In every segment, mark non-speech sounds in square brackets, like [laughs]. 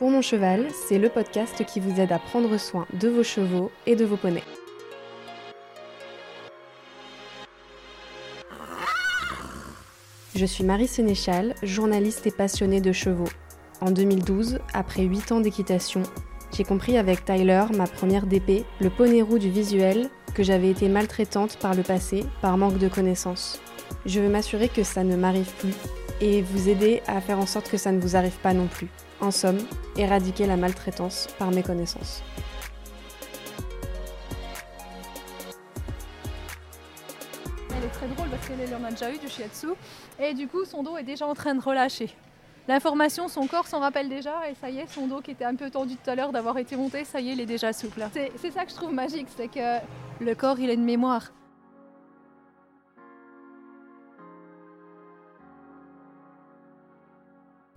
Pour mon cheval, c'est le podcast qui vous aide à prendre soin de vos chevaux et de vos poneys. Je suis Marie Sénéchal, journaliste et passionnée de chevaux. En 2012, après 8 ans d'équitation, j'ai compris avec Tyler, ma première DP, le poney roux du visuel, que j'avais été maltraitante par le passé par manque de connaissances. Je veux m'assurer que ça ne m'arrive plus et vous aider à faire en sorte que ça ne vous arrive pas non plus. En somme, éradiquer la maltraitance par mes connaissances. Elle est très drôle parce qu'elle en a déjà eu du shiatsu et du coup son dos est déjà en train de relâcher. L'information, son corps s'en rappelle déjà et ça y est, son dos qui était un peu tendu tout à l'heure d'avoir été monté, ça y est, il est déjà souple. C'est ça que je trouve magique, c'est que le corps il a une mémoire.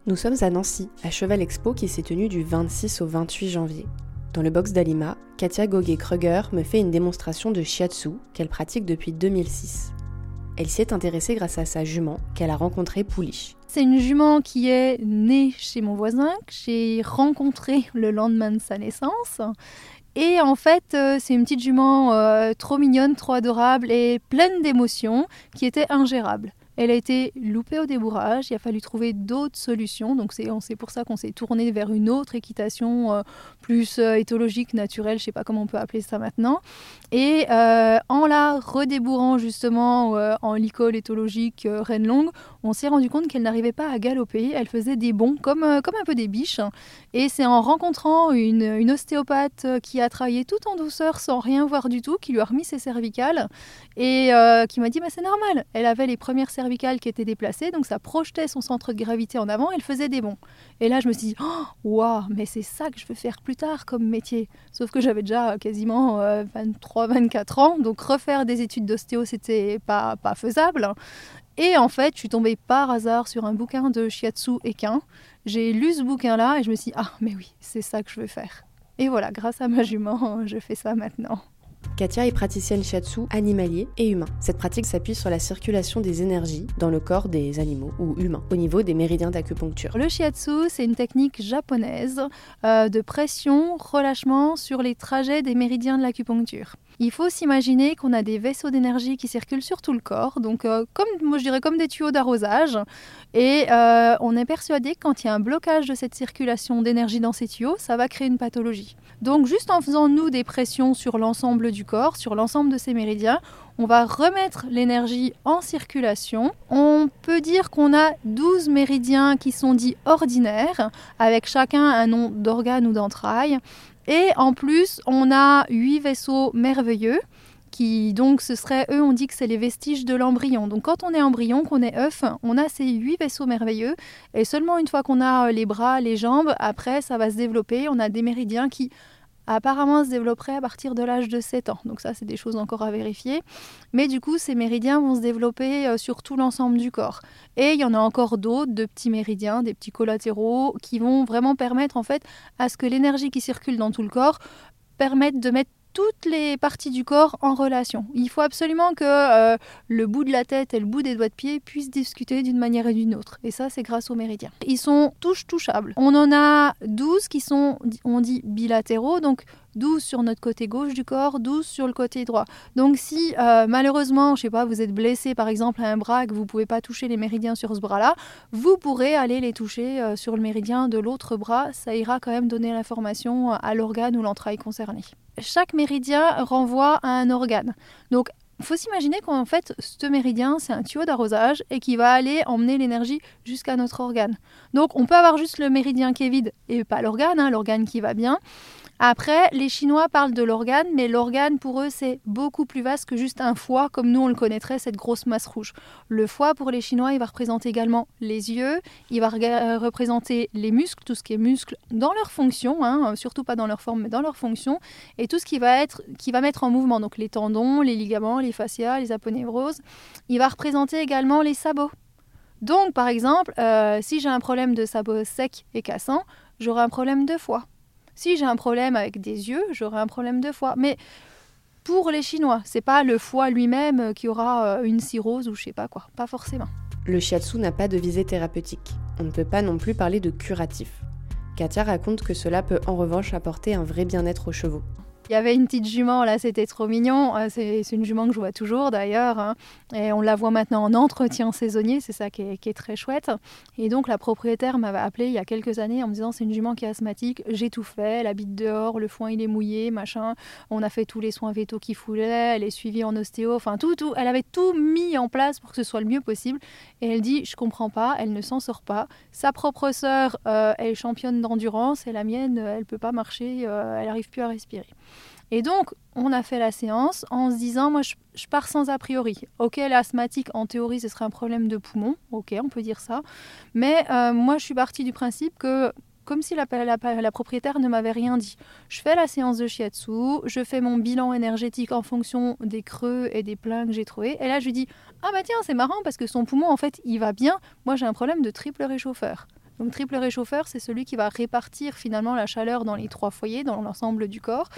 Nous sommes à Nancy, à Cheval Expo qui s'est tenue du 26 au 28 janvier. Dans le box d'Alima, Katia Goguet-Kruger me fait une démonstration de shiatsu qu'elle pratique depuis 2006. Elle s'y est intéressée grâce à sa jument qu'elle a rencontrée Pouliche. C'est une jument qui est née chez mon voisin, que j'ai rencontrée le lendemain de sa naissance. Et en fait, euh, c'est une petite jument euh, trop mignonne, trop adorable et pleine d'émotions qui était ingérable. Elle a été loupée au débourrage, il a fallu trouver d'autres solutions, donc c'est pour ça qu'on s'est tourné vers une autre équitation euh, plus euh, éthologique, naturelle, je ne sais pas comment on peut appeler ça maintenant. Et euh, en la redébourrant justement en licol éthologique reine longue, on s'est rendu compte qu'elle n'arrivait pas à galoper, elle faisait des bonds comme, un peu des biches. Et c'est en rencontrant une, une, ostéopathe qui a travaillé tout en douceur sans rien voir du tout, qui lui a remis ses cervicales et qui m'a dit bah, c'est normal, elle avait les premières cervicales qui était déplacée, donc ça projetait son centre de gravité en avant, elle faisait des bonds. Et là, je me suis dit, oh, waouh, mais c'est ça que je veux faire plus tard comme métier. Sauf que j'avais déjà quasiment 23-24 euh, ans, donc refaire des études d'ostéo, c'était pas, pas faisable. Et en fait, je suis tombée par hasard sur un bouquin de shiatsu équin. J'ai lu ce bouquin-là et je me suis dit, ah, mais oui, c'est ça que je veux faire. Et voilà, grâce à ma jument, je fais ça maintenant. Katia est praticienne shiatsu animalier et humain. Cette pratique s'appuie sur la circulation des énergies dans le corps des animaux ou humains au niveau des méridiens d'acupuncture. Le shiatsu, c'est une technique japonaise euh, de pression, relâchement sur les trajets des méridiens de l'acupuncture. Il faut s'imaginer qu'on a des vaisseaux d'énergie qui circulent sur tout le corps, donc euh, comme des tuyaux d'arrosage, et euh, on est persuadé que quand il y a un blocage de cette circulation d'énergie dans ces tuyaux, ça va créer une pathologie. Donc juste en faisant nous des pressions sur l'ensemble du corps, sur l'ensemble de ces méridiens, on va remettre l'énergie en circulation. On peut dire qu'on a 12 méridiens qui sont dits ordinaires, avec chacun un nom d'organe ou d'entraille. Et en plus, on a 8 vaisseaux merveilleux qui donc ce serait, eux on dit que c'est les vestiges de l'embryon. Donc quand on est embryon, qu'on est œuf, on a ces huit vaisseaux merveilleux et seulement une fois qu'on a les bras, les jambes, après ça va se développer, on a des méridiens qui apparemment se développeraient à partir de l'âge de 7 ans. Donc ça, c'est des choses encore à vérifier. Mais du coup, ces méridiens vont se développer euh, sur tout l'ensemble du corps. Et il y en a encore d'autres, de petits méridiens, des petits collatéraux, qui vont vraiment permettre en fait à ce que l'énergie qui circule dans tout le corps permette de mettre toutes les parties du corps en relation. Il faut absolument que euh, le bout de la tête et le bout des doigts de pied puissent discuter d'une manière et d'une autre. Et ça, c'est grâce aux méridiens. Ils sont touche touchables. On en a 12 qui sont, on dit, bilatéraux. Donc 12 sur notre côté gauche du corps, 12 sur le côté droit. Donc si euh, malheureusement, je sais pas, vous êtes blessé par exemple à un bras que vous pouvez pas toucher les méridiens sur ce bras-là, vous pourrez aller les toucher euh, sur le méridien de l'autre bras, ça ira quand même donner l'information à l'organe ou l'entraille concerné. Chaque méridien renvoie à un organe. Donc faut s'imaginer qu'en fait, ce méridien, c'est un tuyau d'arrosage et qui va aller emmener l'énergie jusqu'à notre organe. Donc, on peut avoir juste le méridien qui est vide et pas l'organe, hein, l'organe qui va bien. Après, les Chinois parlent de l'organe, mais l'organe pour eux c'est beaucoup plus vaste que juste un foie comme nous on le connaîtrait, cette grosse masse rouge. Le foie pour les Chinois, il va représenter également les yeux, il va représenter les muscles, tout ce qui est muscles dans leur fonction, hein, surtout pas dans leur forme mais dans leur fonction, et tout ce qui va, être, qui va mettre en mouvement, donc les tendons, les ligaments, les fascias, les aponevroses. Il va représenter également les sabots. Donc, par exemple, euh, si j'ai un problème de sabot sec et cassant, j'aurai un problème de foie. Si j'ai un problème avec des yeux, j'aurai un problème de foie. Mais pour les Chinois, c'est pas le foie lui-même qui aura euh, une cirrhose ou je sais pas quoi, pas forcément. Le shiatsu n'a pas de visée thérapeutique. On ne peut pas non plus parler de curatif. Katia raconte que cela peut en revanche apporter un vrai bien-être aux chevaux. Il y avait une petite jument, là, c'était trop mignon. Euh, c'est une jument que je vois toujours d'ailleurs. Hein. Et on la voit maintenant en entretien saisonnier, c'est ça qui est, très chouette. Et donc la propriétaire m'avait appelé il y a quelques années en me disant c'est une jument qui est asthmatique, j'ai tout fait, elle habite dehors, le foin il est mouillé, machin. On a fait tous les soins vétos qu'il foulait, elle est suivie en ostéo, enfin tout, tout. Elle avait tout mis en place pour que ce soit le mieux possible. Et elle dit je comprends pas, elle ne s'en sort pas. Sa propre sœur, euh, elle est championne d'endurance et la mienne, elle peut pas marcher, euh, elle arrive plus à respirer. Et donc, on a fait la séance en se disant, moi, je, pars sans a priori. Ok, l'asthmatique, en théorie, ce serait un problème de poumon. Ok, on peut dire ça. Mais euh, moi, je suis partie du principe que comme si la, la, propriétaire ne m'avait rien dit. Je fais la séance de shiatsu, je fais mon bilan énergétique en fonction des creux et des pleins que j'ai trouvés. Et là, je lui dis Ah bah tiens, c'est marrant parce que son poumon, en fait, il va bien. Moi, j'ai un problème de triple réchauffeur. Donc, triple réchauffeur, c'est celui qui va répartir finalement la chaleur dans les trois foyers, dans l'ensemble du corps.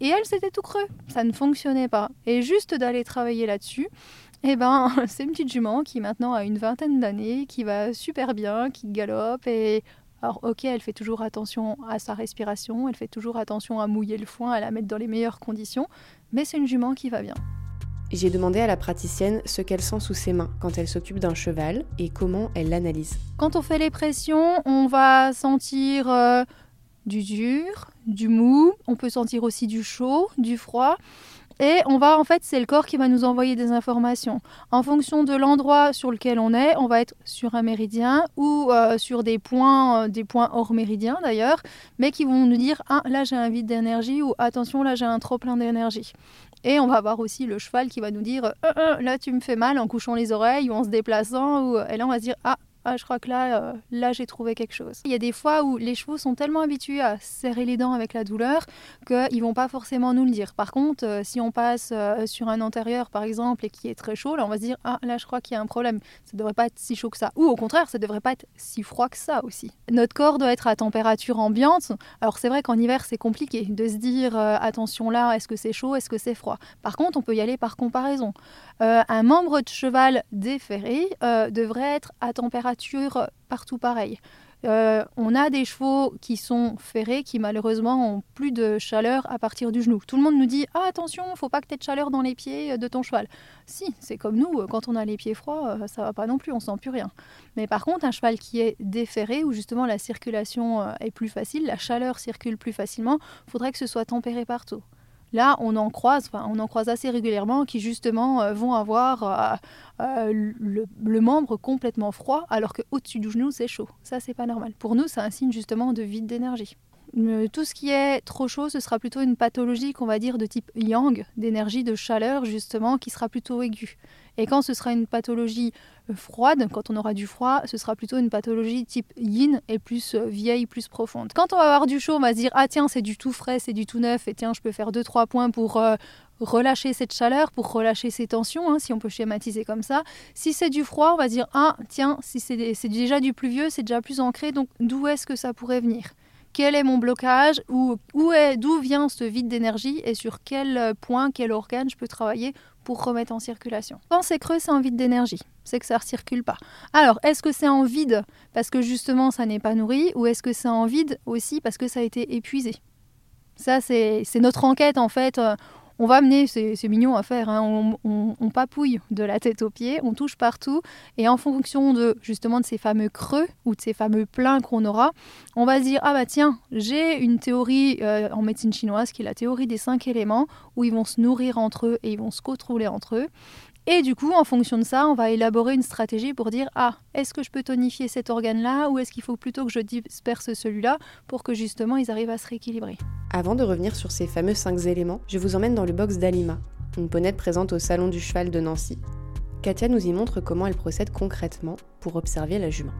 Et elle, c'était tout creux. Ça ne fonctionnait pas. Et juste d'aller travailler là-dessus, eh ben, [laughs] c'est une petite jument qui maintenant a une vingtaine d'années, qui va super bien, qui galope et alors ok, elle fait toujours attention à sa respiration, elle fait toujours attention à mouiller le foin, à la mettre dans les meilleures conditions, mais c'est une jument qui va bien. J'ai demandé à la praticienne ce qu'elle sent sous ses mains quand elle s'occupe d'un cheval et comment elle l'analyse. Quand on fait les pressions, on va sentir euh, du dur, du mou, on peut sentir aussi du chaud, du froid. Et on va, en fait, c'est le corps qui va nous envoyer des informations. En fonction de l'endroit sur lequel on est, on va être sur un méridien ou euh, sur des points, euh, des points hors méridien d'ailleurs, mais qui vont nous dire ah là j'ai un vide d'énergie ou attention là j'ai un trop plein d'énergie. Et on va avoir aussi le cheval qui va nous dire euh, là tu me fais mal en couchant les oreilles ou en se déplaçant ou et là on va se dire ah ah, je crois que là, euh, là j'ai trouvé quelque chose. Il y a des fois où les chevaux sont tellement habitués à serrer les dents avec la douleur qu'ils vont pas forcément nous le dire. Par contre, euh, si on passe euh, sur un antérieur par exemple et qui est très chaud, là on va se dire ah là je crois qu'il y a un problème. Ça devrait pas être si chaud que ça. Ou au contraire, ça devrait pas être si froid que ça aussi. Notre corps doit être à température ambiante. Alors c'est vrai qu'en hiver c'est compliqué de se dire attention là, est-ce que c'est chaud, est-ce que c'est froid? Par contre, on peut y aller par comparaison. Un membre de cheval déferré devrait être à température partout pareil. Euh, on a des chevaux qui sont ferrés, qui malheureusement ont plus de chaleur à partir du genou. Tout le monde nous dit ah attention, faut pas que tu aies de chaleur dans les pieds de ton cheval. Si, c'est comme nous, quand on a les pieds froids, euh, ça va pas non plus, on sent plus rien. Mais par contre, un cheval qui est déferré, où justement la circulation euh, est plus facile, la chaleur circule plus facilement, faudrait que ce soit tempéré partout. Là, on en croise, on en croise assez régulièrement qui justement euh, vont avoir euh, euh, le, membre complètement froid alors qu'au-dessus du genou c'est chaud. Ça, c'est pas normal. Pour nous, c'est un signe justement de vide d'énergie. Tout ce qui est trop chaud, ce sera plutôt une pathologie qu'on va dire de type yang, d'énergie de chaleur justement, qui sera plutôt aiguë. Et quand ce sera une pathologie euh, froide, quand on aura du froid, ce sera plutôt une pathologie type yin et plus euh, vieille, plus profonde. Quand on va avoir du chaud, on va se dire ah tiens c'est du tout frais, c'est du tout neuf et tiens je peux faire deux trois points pour euh, relâcher cette chaleur, pour relâcher ces tensions, hein, si on peut schématiser comme ça. Si c'est du froid, on va dire ah tiens si c'est déjà du plus vieux, c'est déjà plus ancré, donc d'où est-ce que ça pourrait venir? Quel est mon blocage, où, où est, d'où vient ce vide d'énergie et sur quel point, quel organe je peux travailler pour remettre en circulation. Quand c'est creux, c'est en vide d'énergie, c'est que ça ne circule pas. Alors, est-ce que c'est en vide parce que justement ça n'est pas nourri ou est-ce que c'est en vide aussi parce que ça a été épuisé? Ça, c'est notre enquête en fait. On va mener, c'est mignon à faire, hein. on, papouille de la tête aux pieds, on touche partout, et en fonction de justement de ces fameux creux ou de ces fameux pleins qu'on aura, on va se dire ah bah tiens, j'ai une théorie euh, en médecine chinoise qui est la théorie des cinq éléments où ils vont se nourrir entre eux et ils vont se contrôler entre eux. Et du coup, en fonction de ça, on va élaborer une stratégie pour dire ah, est-ce que je peux tonifier cet organe-là ou est-ce qu'il faut plutôt que je disperse celui-là pour que justement ils arrivent à se rééquilibrer? Avant de revenir sur ces fameux cinq éléments, je vous emmène dans le box d'Alima, une ponette présente au Salon du Cheval de Nancy. Katia nous y montre comment elle procède concrètement pour observer la jument.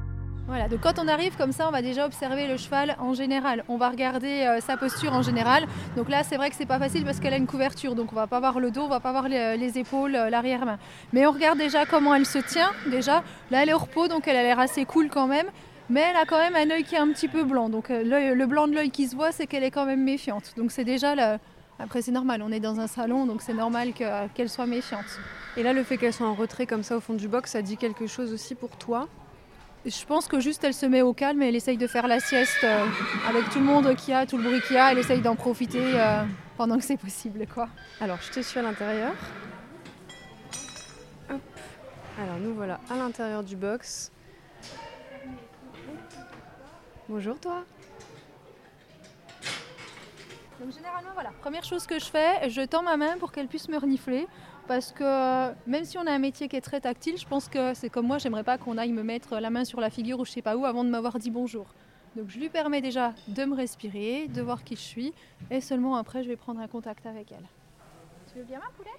Voilà, donc quand on arrive comme ça, on va déjà observer le cheval en général. On va regarder euh, sa posture en général. Donc là, c'est vrai que c'est pas facile parce qu'elle a une couverture, donc on va pas voir le dos, on va pas voir les, épaules, euh, l'arrière-main. Mais on regarde déjà comment elle se tient. Déjà, là, elle est au repos, donc elle a l'air assez cool quand même. Mais elle a quand même un œil qui est un petit peu blanc. Donc euh, le blanc de l'œil qui se voit, c'est qu'elle est quand même méfiante. Donc c'est déjà là. Après, c'est normal, on est dans un salon, donc c'est normal qu'elle soit méfiante. Et là, le fait qu'elle soit en retrait comme ça au fond du box, ça dit quelque chose aussi pour toi? Je pense que juste elle se met au calme et elle essaye de faire la sieste euh, avec tout le monde qui a, tout le bruit qu'il y a. Elle essaye d'en profiter euh, pendant que c'est possible. quoi. Alors, je te suis à l'intérieur. Hop. Alors, nous voilà à l'intérieur du box. Bonjour, toi. Donc généralement, voilà, première chose que je fais, je tends ma main pour qu'elle puisse me renifler. Parce que euh, même si on a un métier qui est très tactile, je pense que c'est comme moi, j'aimerais pas qu'on aille me mettre la main sur la figure ou je sais pas où avant de m'avoir dit bonjour. Donc je lui permets déjà de me respirer, de voir qui je suis, et seulement après je vais prendre un contact avec elle. Tu veux bien ma poulette?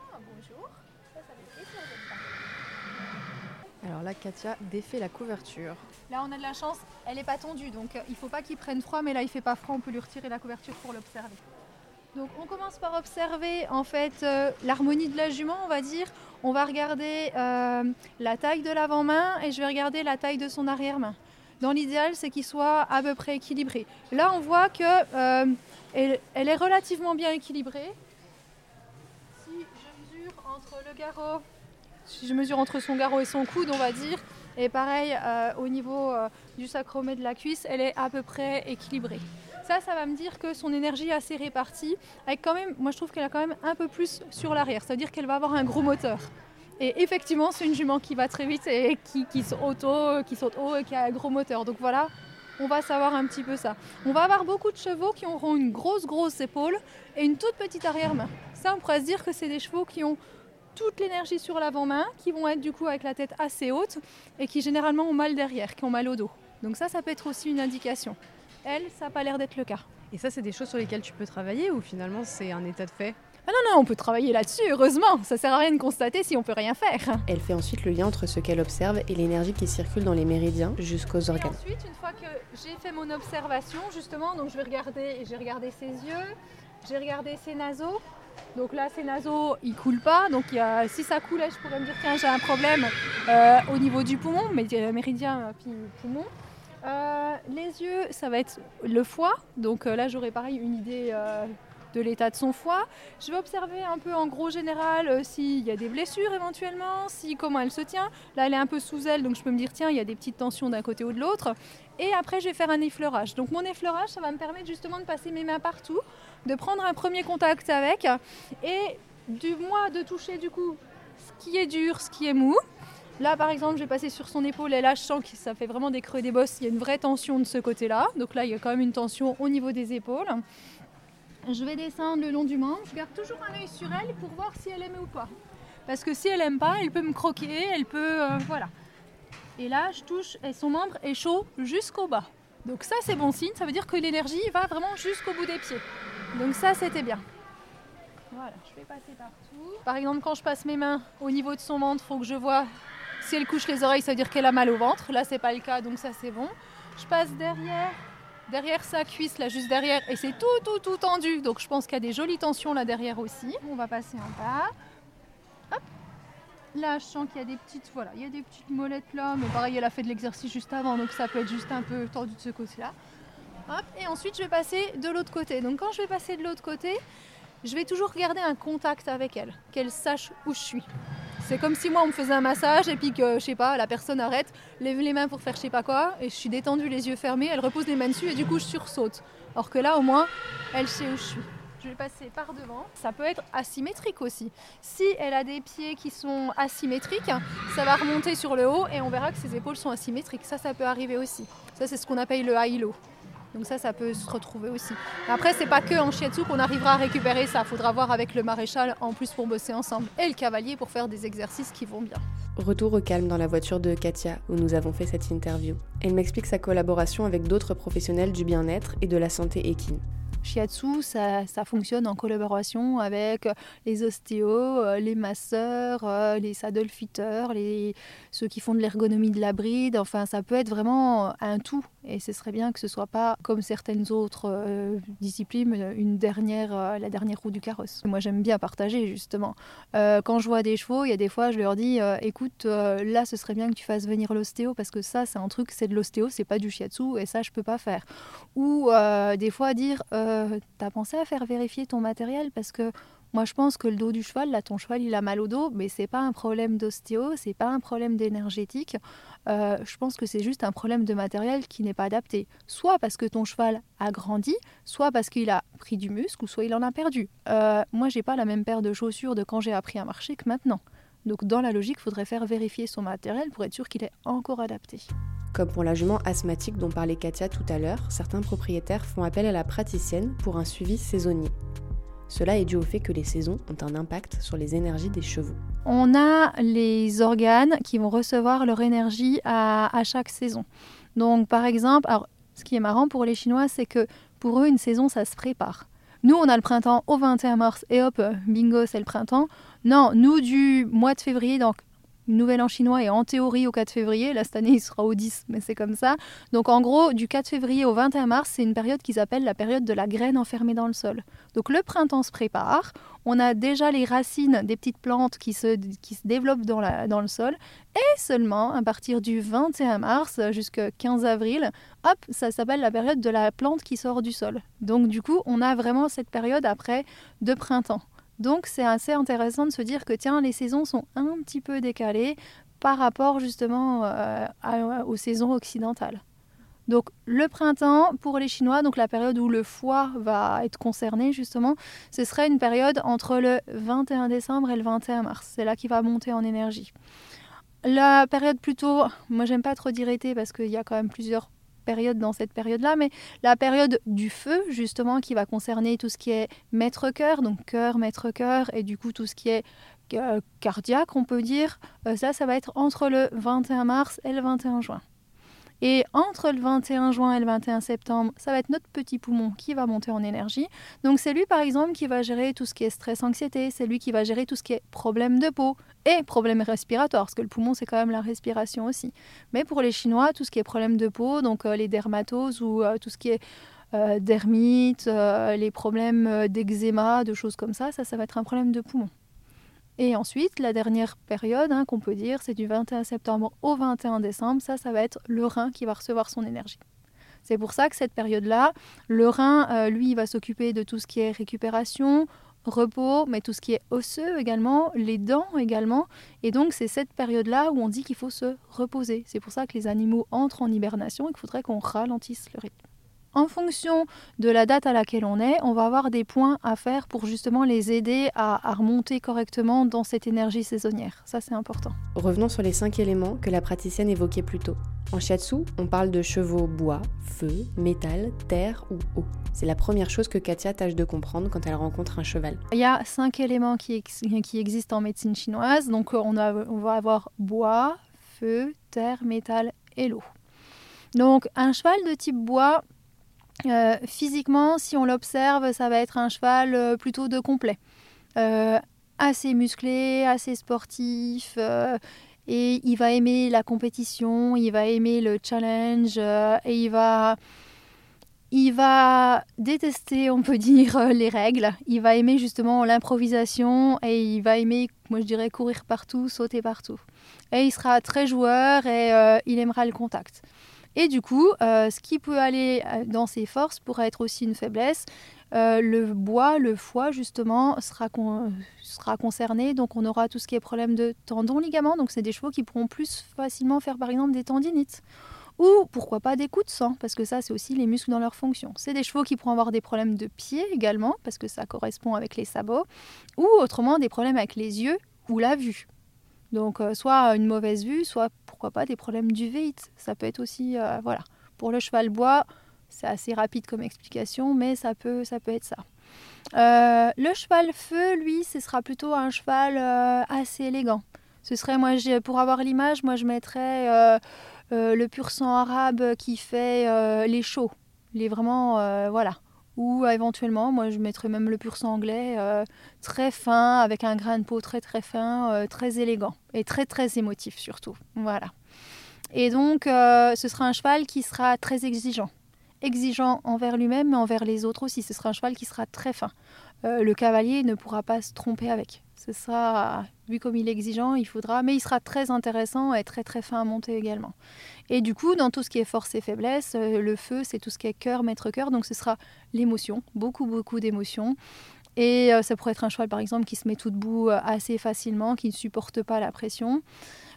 Ah, bonjour. Ça, ça fait plaisir d'être là. Alors là, Katia défait la couverture. Là, on a de la chance, elle n'est pas tendue, donc euh, il faut pas qu'il prenne froid, mais là, il fait pas froid, on peut lui retirer la couverture pour l'observer. Donc, on commence par observer en fait euh, l'harmonie de la jument, on va dire. On va regarder euh, la taille de l'avant-main et je vais regarder la taille de son arrière-main. Dans l'idéal, c'est qu'il soit à peu près équilibré. Là, on voit que elle, elle est relativement bien équilibrée. Si je mesure entre le garrot, si je mesure entre son garrot et son coude, on va dire, et pareil, euh, au niveau euh, du sacromé de la cuisse, elle est à peu près équilibrée. Ça, ça va me dire que son énergie est assez répartie, avec quand même, moi je trouve qu'elle a quand même un peu plus sur l'arrière, c'est-à-dire qu'elle va avoir un gros moteur. Et effectivement, c'est une jument qui va très vite et qui, saute haut, qui saute haut et qui a un gros moteur. Donc voilà, on va savoir un petit peu ça. On va avoir beaucoup de chevaux qui auront une grosse, grosse épaule et une toute petite arrière-main. Ça, on pourrait se dire que c'est des chevaux qui ont toute l'énergie sur l'avant-main, qui vont être du coup avec la tête assez haute et qui généralement ont mal derrière, qui ont mal au dos. Donc ça, ça peut être aussi une indication. Elle, ça n'a pas l'air d'être le cas. Et ça, c'est des choses sur lesquelles tu peux travailler ou finalement c'est un état de fait Ah non, non, on peut travailler là-dessus, heureusement. Ça sert à rien de constater si on peut rien faire. Elle fait ensuite le lien entre ce qu'elle observe et l'énergie qui circule dans les méridiens jusqu'aux Et organes. ensuite, une fois que j'ai fait mon observation, justement, donc je vais regarder, j'ai regardé ses yeux, j'ai regardé ses naseaux. Donc là, ses naseaux, ils coulent pas. Donc il y a, si ça coulait, je pourrais me dire tiens, j'ai un problème euh, au niveau du poumon, mais euh, méridien euh, puis poumon. Euh, les yeux, ça va être le foie. Donc euh, là, j'aurai pareil une idée euh, de l'état de son foie. Je vais observer un peu en gros général s'il y a des blessures éventuellement, si comment elle se tient. Là, elle est un peu sous elle, donc je peux me dire tiens, il y a des petites tensions d'un côté ou de l'autre. Et après, je vais faire un effleurage. Donc mon effleurage, ça va me permettre justement de passer mes mains partout, de prendre un premier contact avec et du moi de toucher du coup ce qui est dur, ce qui est mou. Là, par exemple, je vais passer sur son épaule et là, je sens que ça fait vraiment des creux et des bosses. Il y a une vraie tension de ce côté-là. Donc là, il y a quand même une tension au niveau des épaules. Je vais descendre le long du manche. Je garde toujours un œil sur elle pour voir si elle aime ou pas. Parce que si elle aime pas, elle peut me croquer, elle peut... euh, voilà. Et là, je touche son membre est chaud jusqu'au bas. Donc ça, c'est bon signe. Ça veut dire que l'énergie va vraiment jusqu'au bout des pieds. Donc ça, c'était bien. Voilà, je vais passer partout. Par exemple, quand je passe mes mains au niveau de son ventre, il faut que je vois si elle couche les oreilles, ça veut dire qu'elle a mal au ventre. Là, c'est pas le cas, donc ça, c'est bon. Je passe derrière, derrière sa cuisse, là, juste derrière, et c'est tout, tout, tout tendu. Donc, je pense qu'il y a des jolies tensions là derrière aussi. On va passer en bas. Hop. Là, je sens qu'il y a des petites, voilà, il y a des petites molettes là, mais pareil, elle a fait de l'exercice juste avant, donc ça peut être juste un peu tendu de ce côté-là. Hop, et ensuite, je vais passer de l'autre côté. Donc, quand je vais passer de l'autre côté, je vais toujours garder un contact avec elle, qu'elle sache où je suis. C'est comme si moi on me faisait un massage et puis que je sais pas, la personne arrête, lève les mains pour faire je sais pas quoi et je suis détendue, les yeux fermés, elle repose les mains dessus et du coup je sursaute. Alors que là au moins elle sait où je suis. Je vais passer par devant. Ça peut être asymétrique aussi. Si elle a des pieds qui sont asymétriques, ça va remonter sur le haut et on verra que ses épaules sont asymétriques. Ça, ça peut arriver aussi. Ça, c'est ce qu'on appelle le high-low. Donc ça, ça peut se retrouver aussi. Après, c'est pas que en shiatsu qu'on arrivera à récupérer ça. Faudra voir avec le maréchal en plus pour bosser ensemble et le cavalier pour faire des exercices qui vont bien. Retour au calme dans la voiture de Katia où nous avons fait cette interview. Elle m'explique sa collaboration avec d'autres professionnels du bien-être et de la santé équine. Shiatsu, ça, fonctionne en collaboration avec les ostéos, euh, les masseurs, euh, les saddle fitters, ceux qui font de l'ergonomie de la bride. Enfin, ça peut être vraiment un tout. Et ce serait bien que ce soit pas comme certaines autres euh, disciplines, une dernière, euh, la dernière roue du carrosse. Moi, j'aime bien partager justement. Euh, quand je vois des chevaux, il y a des fois, je leur dis, euh, écoute, euh, là, ce serait bien que tu fasses venir l'ostéo parce que ça, c'est un truc, c'est de l'ostéo, c'est pas du shiatsu et ça, je peux pas faire. Ou euh, des fois dire, t'as pensé à faire vérifier ton matériel? Parce que Moi, je pense que le dos du cheval, là, ton cheval, il a mal au dos, mais c'est pas un problème d'ostéo, c'est pas un problème d'énergétique. Euh, je pense que c'est juste un problème de matériel qui n'est pas adapté. Soit parce que ton cheval a grandi, soit parce qu'il a pris du muscle, ou soit il en a perdu. Euh, moi, j'ai pas la même paire de chaussures de quand j'ai appris à marcher que maintenant. Donc, dans la logique, il faudrait faire vérifier son matériel pour être sûr qu'il est encore adapté. Comme pour la jument asthmatique dont parlait Katia tout à l'heure, certains propriétaires font appel à la praticienne pour un suivi saisonnier. Cela est dû au fait que les saisons ont un impact sur les énergies des chevaux. On a les organes qui vont recevoir leur énergie à, chaque saison. Donc par exemple, alors, ce qui est marrant pour les Chinois, c'est que pour eux, une saison, ça se prépare. Nous, on a le printemps au 21 mars et hop, bingo, c'est le printemps. Non, nous, du mois de février, donc Nouvel An chinois est en théorie au 4 février. Là, cette année, il sera au 10, mais c'est comme ça. Donc, en gros, du 4 février au 21 mars, c'est une période qu'ils appellent la période de la graine enfermée dans le sol. Donc, le printemps se prépare. On a déjà les racines des petites plantes qui se, qui se développent dans, la, dans le sol. Et seulement, à partir du 21 mars jusqu'au 15 avril, hop, ça s'appelle la période de la plante qui sort du sol. Donc, du coup, on a vraiment cette période après de printemps. Donc c'est assez intéressant de se dire que tiens, les saisons sont un petit peu décalées par rapport justement euh, aux saisons occidentales. Donc le printemps pour les Chinois, donc la période où le foie va être concerné justement, ce serait une période entre le 21 décembre et le 21 mars. C'est là qu'il va monter en énergie. La période plutôt, moi j'aime pas trop dire été parce qu'il y a quand même plusieurs dans cette période-là, mais la période du feu, justement, qui va concerner tout ce qui est maître-cœur, donc cœur, maître-cœur, et du coup tout ce qui est euh, cardiaque, on peut dire, euh, ça, ça va être entre le 21 mars et le 21 juin. Et entre le 21 juin et le 21 septembre, ça va être notre petit poumon qui va monter en énergie. Donc c'est lui par exemple qui va gérer tout ce qui est stress, anxiété, c'est lui qui va gérer tout ce qui est problème de peau et problème respiratoire, parce que le poumon c'est quand même la respiration aussi. Mais pour les Chinois, tout ce qui est problème de peau, donc euh, les dermatoses ou euh, tout ce qui est euh, dermite, les problèmes d'eczéma, de choses comme ça, ça, ça va être un problème de poumon. Et ensuite, la dernière période hein, qu'on peut dire, c'est du 21 septembre au 21 décembre. Ça, ça va être le rein qui va recevoir son énergie. C'est pour ça que cette période-là, le rein, euh, lui, va s'occuper de tout ce qui est récupération, repos, mais tout ce qui est osseux également, les dents également. Et donc, c'est cette période-là où on dit qu'il faut se reposer. C'est pour ça que les animaux entrent en hibernation et qu'il faudrait qu'on ralentisse le rythme en fonction de la date à laquelle on est, on va avoir des points à faire pour justement les aider à, remonter correctement dans cette énergie saisonnière. Ça, c'est important. Revenons sur les cinq éléments que la praticienne évoquait plus tôt. En shiatsu, on parle de chevaux bois, feu, métal, terre ou eau. C'est la première chose que Katia tâche de comprendre quand elle rencontre un cheval. Il y a cinq éléments qui, qui existent en médecine chinoise. Donc on, on va avoir bois, feu, terre, métal et l'eau. Donc un cheval de type bois, euh, physiquement, si on l'observe, ça va être un cheval euh, plutôt de complet. Euh, assez musclé, assez sportif, et il va aimer la compétition, il va aimer le challenge, et il va, il va détester, on peut [laughs] dire, les règles. Il va aimer justement l'improvisation, et il va aimer, moi je dirais, courir partout, sauter partout. Et il sera très joueur, et il aimera le contact. Et du coup, euh, ce qui peut aller euh, dans ses forces pourrait être aussi une faiblesse. Euh, le bois, le foie, justement, sera, sera concerné. Donc, on aura tout ce qui est problème de tendons, ligaments. Donc, c'est des chevaux qui pourront plus facilement faire, par exemple, des tendinites. Ou pourquoi pas des coups de sang, parce que ça, c'est aussi les muscles dans leur fonction. C'est des chevaux qui pourront avoir des problèmes de pied également, parce que ça correspond avec les sabots. Ou autrement, des problèmes avec les yeux ou la vue. Donc, soit une mauvaise vue, soit pourquoi pas des problèmes d'uvéite. Ça peut être aussi, euh, voilà. Pour le cheval bois, c'est assez rapide comme explication, mais ça peut, être ça. Euh, le cheval feu, lui, ce sera plutôt un cheval euh, assez élégant. Ce serait, moi, pour avoir l'image, moi, je mettrais le pur sang arabe qui fait les chauds. Les vraiment, voilà. Ou éventuellement, moi, je mettrais même le pur sang anglais, très fin, avec un grain de peau très très fin, très élégant et très très émotif surtout. Voilà. Et donc, euh, ce sera un cheval qui sera très exigeant. Exigeant envers lui-même, mais envers les autres aussi. Ce sera un cheval qui sera très fin. Euh, le cavalier ne pourra pas se tromper avec. Ce sera, comme il est exigeant, il faudra, mais il sera très intéressant et très très fin à monter également. Et du coup, dans tout ce qui est force et faiblesse, euh, le feu, c'est tout ce qui est cœur, maître cœur, donc ce sera l'émotion, beaucoup beaucoup d'émotions. Et ça pourrait être un cheval, par exemple, qui se met tout debout assez facilement, qui ne supporte pas la pression.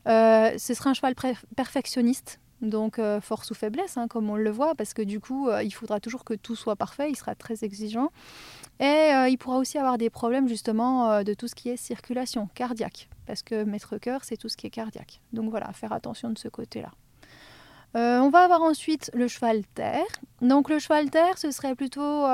ce serait un cheval perfectionniste, donc force ou faiblesse, hein, comme on le voit, parce que du coup, il faudra toujours que tout soit parfait, il sera très exigeant. Et il pourra aussi avoir des problèmes justement de tout ce qui est circulation cardiaque, parce que maître cœur, c'est tout ce qui est cardiaque. Donc voilà, faire attention de ce côté-là. on va avoir ensuite le cheval terre. Donc le cheval terre, ce serait plutôt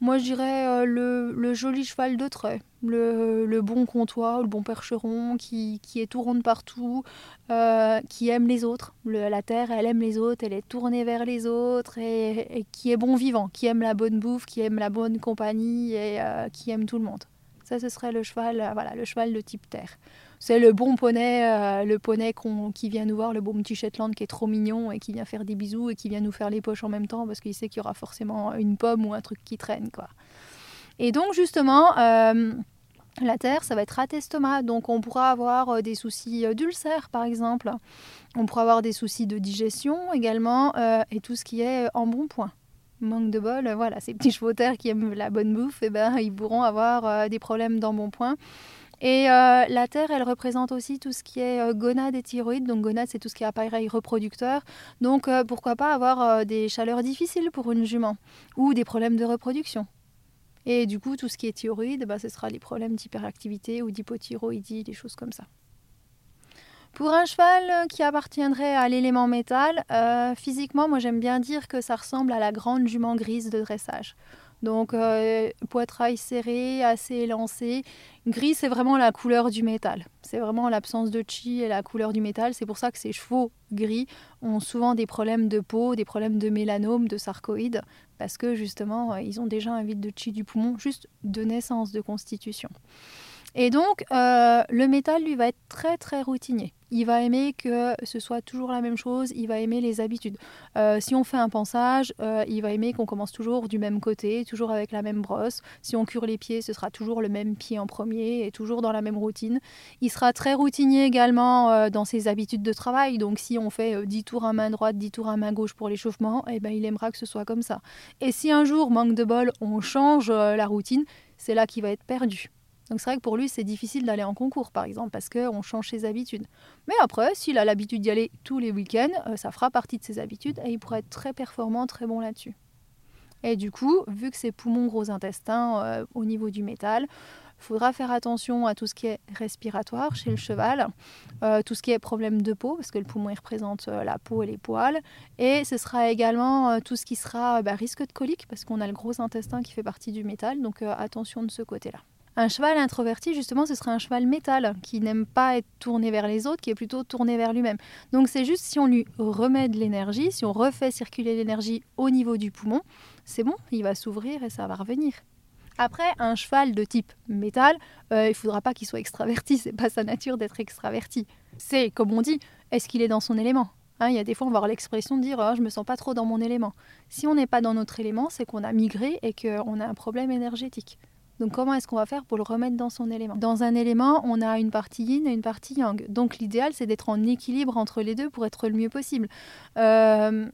moi, je dirais euh, le, joli cheval de trait, le, bon comptoir, le bon percheron qui, est tout rond partout, euh, qui aime les autres. la terre, elle aime les autres, elle est tournée vers les autres et, qui est bon vivant, qui aime la bonne bouffe, qui aime la bonne compagnie et euh, qui aime tout le monde. Ça, ce serait le cheval, voilà, le cheval de type terre c'est le bon poney, euh, le poney qui vient nous voir, le bon petit Shetland qui est trop mignon et qui vient faire des bisous et qui vient nous faire les poches en même temps parce qu'il sait qu'il y aura forcément une pomme ou un truc qui traîne. quoi. Et donc justement, euh, la terre, ça va être à estomac, donc on pourra avoir euh, des soucis d'ulcère par exemple, on pourra avoir des soucis de digestion également et tout ce qui est en bon point manque de bol, voilà, ces petits chevaux terre qui aiment la bonne bouffe, eh ben, ils pourront avoir des problèmes d'embonpoint. Et euh, la Terre, elle représente aussi tout ce qui est euh, gonade et thyroïde. Donc gonade, c'est tout ce qui est appareil reproducteur. Donc euh, pourquoi pas avoir des chaleurs difficiles pour une jument ou des problèmes de reproduction. Et du coup, tout ce qui est thyroïde, bah, ce sera les problèmes d'hyperactivité ou d'hypothyroïdie, des choses comme ça. Pour un cheval qui appartiendrait à l'élément métal, physiquement, moi j'aime bien dire que ça ressemble à la grande jument grise de dressage. Donc euh, poitrail serré, assez élancé. Gris, c'est vraiment la couleur du métal. C'est vraiment l'absence de chi et la couleur du métal. C'est pour ça que ces chevaux gris ont souvent des problèmes de peau, des problèmes de mélanome, de sarcoïde, parce que justement, euh, ils ont déjà un vide de chi du poumon juste de naissance, de constitution. Et donc, euh, le métal, lui, va être très, très routinier. Il va aimer que ce soit toujours la même chose, il va aimer les habitudes. Euh, si on fait un pansage, euh, il va aimer qu'on commence toujours du même côté, toujours avec la même brosse. Si on cure les pieds, ce sera toujours le même pied en premier et toujours dans la même routine. Il sera très routinier également dans ses habitudes de travail. Donc, si on fait 10 tours à main droite, 10 tours à main gauche pour l'échauffement, eh ben, il aimera que ce soit comme ça. Et si un jour, manque de bol, on change la routine, c'est là qu'il va être perdu. Donc c'est vrai que pour lui, c'est difficile d'aller en concours, par exemple, parce qu'on change ses habitudes. Mais après, s'il a l'habitude d'y aller tous les week-ends, euh, ça fera partie de ses habitudes et il pourrait être très performant, très bon là-dessus. Et du coup, vu que c'est poumons, gros intestins euh, au niveau du métal, il faudra faire attention à tout ce qui est respiratoire chez le cheval, euh, tout ce qui est problème de peau, parce que le poumon il représente la peau et les poils. Et ce sera également tout ce qui sera bah, risque de colique, parce qu'on a le gros intestin qui fait partie du métal. Donc attention de ce côté-là. Un cheval introverti, justement, ce serait un cheval métal qui n'aime pas être tourné vers les autres, qui est plutôt tourné vers lui-même. Donc c'est juste si on lui remet de l'énergie, si on refait circuler l'énergie au niveau du poumon, c'est bon, il va s'ouvrir et ça va revenir. Après, un cheval de type métal, euh, il faudra pas qu'il soit extraverti, c'est pas sa nature d'être extraverti. C'est, comme on dit, est-ce qu'il est dans son élément? Hein, il y a des fois, on va avoir l'expression de dire oh, je me sens pas trop dans mon élément. Si on n'est pas dans notre élément, c'est qu'on a migré et qu'on a un problème énergétique. Donc comment est-ce qu'on va faire pour le remettre dans son élément? Dans un élément, on a une partie yin et une partie yang. Donc l'idéal, c'est d'être en équilibre entre les deux pour être le mieux possible. Euh,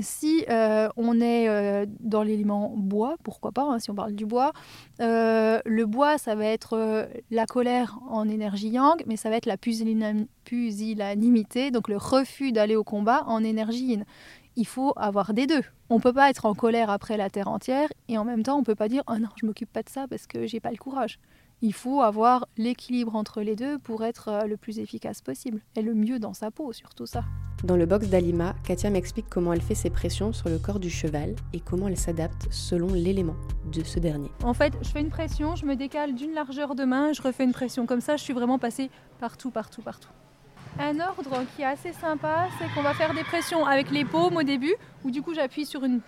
si euh, on est euh, dans l'élément bois, pourquoi pas, hein, si on parle du bois, le bois, ça va être la colère en énergie yang, mais ça va être la pusillanimité, donc le refus d'aller au combat en énergie yin il faut avoir des deux. On peut pas être en colère après la terre entière et en même temps on peut pas dire oh non je m'occupe pas de ça parce que j'ai pas le courage. Il faut avoir l'équilibre entre les deux pour être euh, le plus efficace possible et le mieux dans sa peau surtout ça. Dans le box d'Alima, Katia m'explique comment elle fait ses pressions sur le corps du cheval et comment elle s'adapte selon l'élément de ce dernier. En fait, je fais une pression, je me décale d'une largeur de main, je refais une pression comme ça, je suis vraiment passée partout, partout, partout. Un ordre qui est assez sympa, c'est qu'on va faire des pressions avec les paumes au début, où du coup j'appuie sur une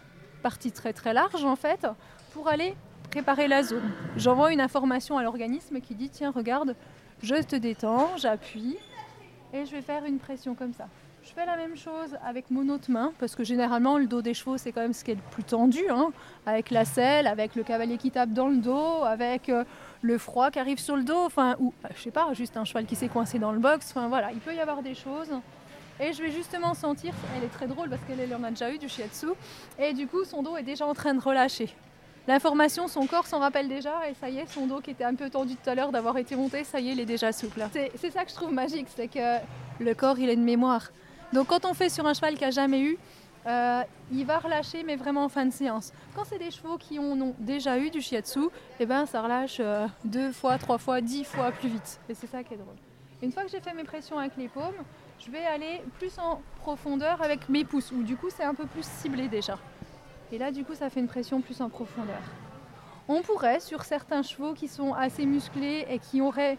partie très très large en fait, pour aller préparer la zone. J'envoie une information à l'organisme qui dit tiens regarde, je te détends, j'appuie et je vais faire une pression comme ça. Je fais la même chose avec mon autre main, parce que généralement le dos des chevaux c'est quand même ce qui est le plus tendu, hein, avec la selle, avec le cavalier qui tape dans le dos, avec euh, le froid qui arrive sur le dos, enfin, ou euh, je sais pas, juste un cheval qui s'est coincé dans le box, enfin voilà, il peut y avoir des choses. Et je vais justement sentir, elle est très drôle parce qu'elle en a déjà eu du shiatsu, et du coup son dos est déjà en train de relâcher. l'information, son corps s'en rappelle déjà et ça y est, son dos qui était un peu tendu tout à l'heure d'avoir été monté, ça y est, il est déjà souple. C'est ça que je trouve magique, c'est que le corps, il a une mémoire. Donc quand on fait sur un cheval qui a jamais eu, euh, il va relâcher, mais vraiment en fin de séance. Quand c'est des chevaux qui ont, déjà eu du shiatsu, eh ben, ça relâche euh, deux fois, trois fois, dix fois plus vite. Et c'est ça qui est drôle. Une fois que j'ai fait mes pressions avec les paumes, je vais aller plus en profondeur avec mes pouces, où du coup c'est un peu plus ciblé déjà. Et là, du coup, ça fait une pression plus en profondeur. On pourrait, sur certains chevaux qui sont assez musclés et qui auraient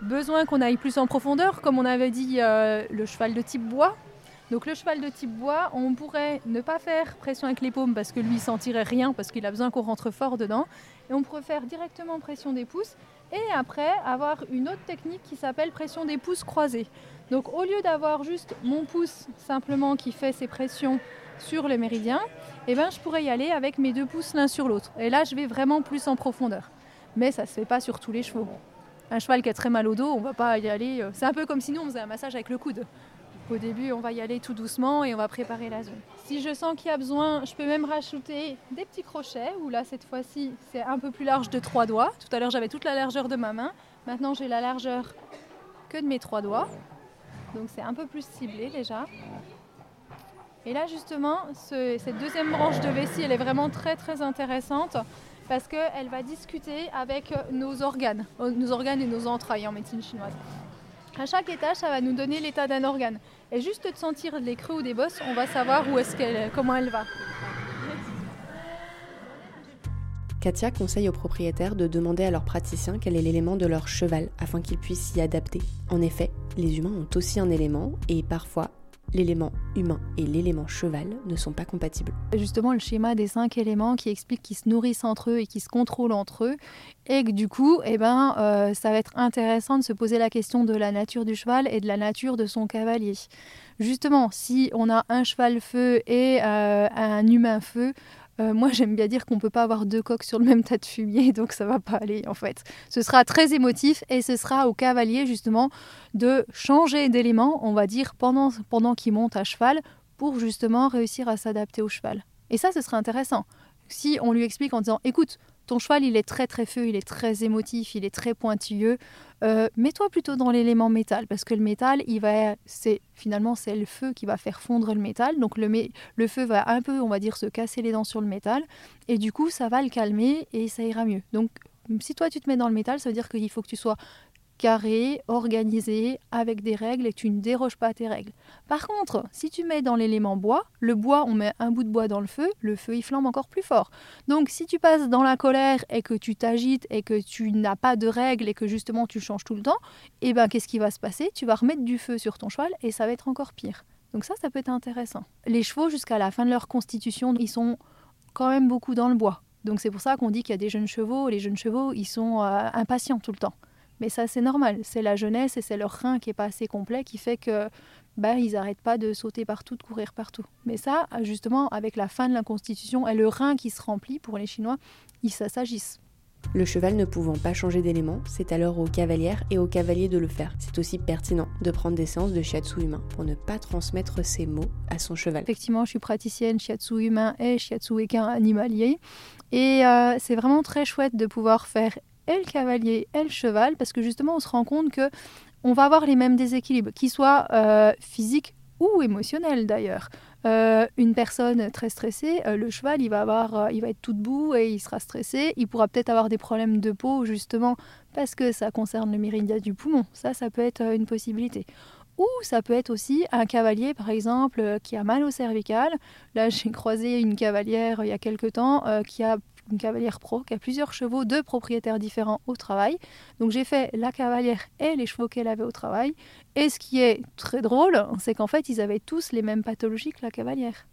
besoin qu'on aille plus en profondeur, comme on avait dit euh, le cheval de type bois, donc le cheval de type bois, on pourrait ne pas faire pression avec les paumes parce que lui il sentirait rien parce qu'il a besoin qu'on rentre fort dedans. Et on pourrait faire directement pression des pouces et après avoir une autre technique qui s'appelle pression des pouces croisés. Donc au lieu d'avoir juste mon pouce simplement qui fait ses pressions sur le méridien, eh ben, je pourrais y aller avec mes deux pouces l'un sur l'autre. Et là je vais vraiment plus en profondeur. Mais ça ne se fait pas sur tous les chevaux. Un cheval qui a très mal au dos, on va pas y aller. Euh, c'est un peu comme si nous on faisait un massage avec le coude. Au début, on va y aller tout doucement et on va préparer la zone. Si je sens qu'il y a besoin, je peux même rajouter des petits crochets, où là, cette fois-ci, c'est un peu plus large de trois doigts. Tout à l'heure, j'avais toute la largeur de ma main. Maintenant, j'ai la largeur que de mes trois doigts. Donc, c'est un peu plus ciblé déjà. Et là, justement, cette deuxième branche de vessie, elle est vraiment très, très intéressante parce qu'elle va discuter avec nos organes, nos organes et nos entrailles en médecine chinoise. À chaque étage, ça va nous donner l'état d'un organe. Et juste de sentir les creux ou des bosses, on va savoir où est-ce qu'elle, comment elle va. Katia conseille aux propriétaires de demander à leur praticien quel est l'élément de leur cheval afin qu'ils puissent s'y adapter. En effet, les humains ont aussi un élément et parfois l'élément humain et l'élément cheval ne sont pas compatibles. Justement, le schéma des cinq éléments qui explique qu'ils se nourrissent entre eux et qu'ils se contrôlent entre eux, et que du coup, eh ben, euh, ça va être intéressant de se poser la question de la nature du cheval et de la nature de son cavalier. Justement, si on a un cheval feu et euh, un humain feu, euh, moi, j'aime bien dire qu'on peut pas avoir deux coques sur le même tas de fumier, [laughs] donc ça va pas aller en fait. Ce sera très émotif et ce sera au cavalier justement de changer d'élément, on va dire, pendant, pendant qu'il monte à cheval pour justement réussir à s'adapter au cheval. Et ça, ce sera intéressant. Si on lui explique en disant, écoute, ton cheval, il est très très feu, il est très émotif, il est très pointilleux. Euh, mets-toi plutôt dans l'élément métal, parce que le métal, il va, c'est finalement c'est le feu qui va faire fondre le métal. Donc le, le feu va un peu, on va dire, se casser les dents sur le métal, et du coup, ça va le calmer et ça ira mieux. Donc si toi tu te mets dans le métal, ça veut dire qu'il faut que tu sois carré, organisé, avec des règles et tu ne déroges pas à tes règles. Par contre, si tu mets dans l'élément bois, le bois, on met un bout de bois dans le feu, le feu il flambe encore plus fort. Donc si tu passes dans la colère et que tu t'agites et que tu n'as pas de règles et que justement tu changes tout le temps, eh ben qu'est-ce qui va se passer? Tu vas remettre du feu sur ton cheval et ça va être encore pire. Donc ça, ça peut être intéressant. Les chevaux, jusqu'à la fin de leur constitution, ils sont quand même beaucoup dans le bois. Donc c'est pour ça qu'on dit qu'il y a des jeunes chevaux. Les jeunes chevaux, ils sont euh, impatients tout le temps. Mais ça, c'est normal. C'est la jeunesse et c'est leur rein qui est pas assez complet qui fait que bah, ils n'arrêtent pas de sauter partout, de courir partout. Mais ça, justement, avec la fin de la Constitution et le rein qui se remplit pour les Chinois, ils s'agissent. Le cheval ne pouvant pas changer d'élément, c'est alors aux cavalières et aux cavaliers de le faire. C'est aussi pertinent de prendre des séances de shiatsu humain pour ne pas transmettre ces mots à son cheval. Effectivement, je suis praticienne shiatsu humain et shiatsu équin animalier. Et euh, c'est vraiment très chouette de pouvoir faire et le cavalier et le cheval, parce que justement on se rend compte que on va avoir les mêmes déséquilibres, qu'ils soient euh, physiques ou émotionnels d'ailleurs. Euh, une personne très stressée, euh, le cheval, il va avoir, il va être tout debout et il sera stressé. Il pourra peut-être avoir des problèmes de peau justement parce que ça concerne le méridien du poumon. Ça, ça peut être une possibilité. Ou ça peut être aussi un cavalier, par exemple, qui a mal au cervical. Là, j'ai croisé une cavalière il y a quelque temps qui a une cavalière pro qui a plusieurs chevaux, deux propriétaires différents au travail. Donc j'ai fait la cavalière et les chevaux qu'elle avait au travail. Et ce qui est très drôle, c'est qu'en fait, ils avaient tous les mêmes pathologies que la cavalière.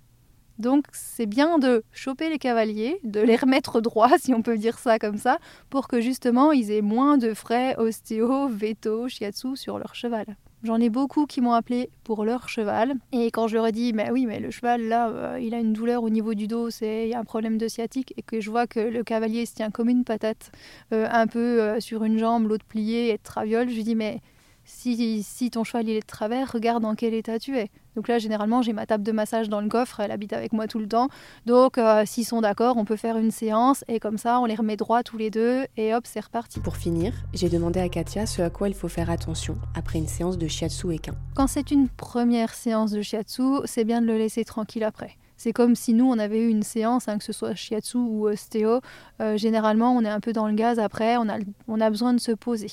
Donc c'est bien de choper les cavaliers, de les remettre droits, [laughs] si on peut dire ça comme ça, pour que justement ils aient moins de frais ostéo, veto, shiatsu sur leur cheval. J'en ai beaucoup qui m'ont appelé pour leur cheval. Et quand je leur ai dit, mais oui, mais le cheval, là, euh, il a une douleur au niveau du dos, c'est un problème de sciatique, et que je vois que le cavalier se tient comme une patate, euh, un peu euh, sur une jambe, l'autre pliée et traviole, je lui dis, mais si, si ton cheval il est de travers, regarde dans quel état tu es. Donc là, généralement, j'ai ma table de massage dans le coffre, elle habite avec moi tout le temps. Donc, euh, s'ils sont d'accord, on peut faire une séance et comme ça, on les remet droit tous les deux et hop, c'est reparti. Pour finir, j'ai demandé à Katia ce à quoi il faut faire attention après une séance de shiatsu équin. Quand c'est une première séance de shiatsu, c'est bien de le laisser tranquille après. C'est comme si nous, on avait eu une séance, hein, que ce soit shiatsu ou ostéo. Euh, généralement, on est un peu dans le gaz après, on a, on a besoin de se poser.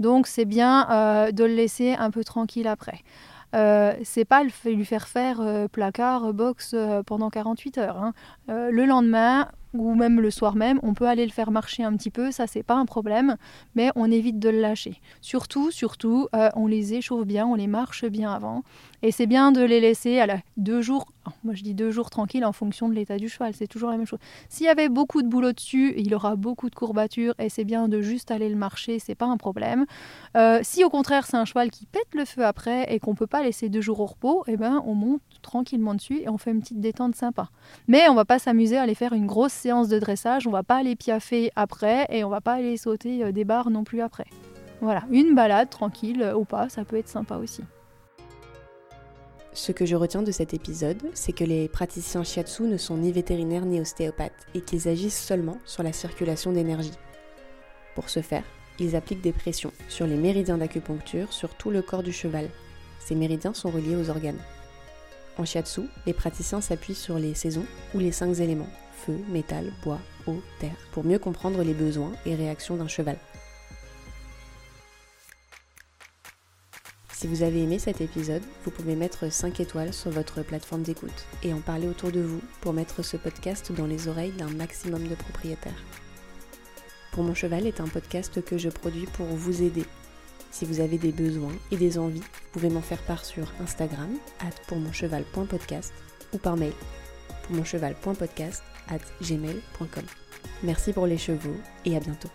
Donc, c'est bien euh, de le laisser un peu tranquille après. Euh, c'est pas lui faire faire euh, placard, box euh, pendant 48 heures. Hein. le lendemain, ou même le soir même, on peut aller le faire marcher un petit peu, ça c'est pas un problème, mais on évite de le lâcher. Surtout, surtout, euh, on les échauffe bien, on les marche bien avant, et c'est bien de les laisser à la deux jours. Moi je dis deux jours tranquilles en fonction de l'état du cheval, c'est toujours la même chose. S'il y avait beaucoup de boulot dessus, il aura beaucoup de courbatures, et c'est bien de juste aller le marcher, c'est pas un problème. Euh, si au contraire c'est un cheval qui pète le feu après et qu'on peut pas laisser deux jours au repos, eh ben on monte tranquillement dessus et on fait une petite détente sympa. Mais on va pas s'amuser à aller faire une grosse séance de dressage, on va pas aller piaffer après et on va pas aller sauter euh, des barres non plus après. Voilà, une balade tranquille euh, ou pas, ça peut être sympa aussi. Ce que je retiens de cet épisode, c'est que les praticiens shiatsu ne sont ni vétérinaires ni ostéopathes et qu'ils agissent seulement sur la circulation d'énergie. Pour ce faire, ils appliquent des pressions sur les méridiens d'acupuncture sur tout le corps du cheval. Ces méridiens sont reliés aux organes. En shiatsu, les praticiens s'appuient sur les saisons ou les cinq éléments feu, métal, bois, eau, terre, pour mieux comprendre les besoins et réactions d'un cheval. Si vous avez aimé cet épisode, vous pouvez mettre 5 étoiles sur votre plateforme d'écoute et en parler autour de vous pour mettre ce podcast dans les oreilles d'un maximum de propriétaires. Pour mon cheval est un podcast que je produis pour vous aider. Si vous avez des besoins et des envies, vous pouvez m'en faire part sur Instagram, at pourmoncheval.podcast ou par mail, pourmoncheval.podcast at gmail.com. Merci pour les chevaux et à bientôt.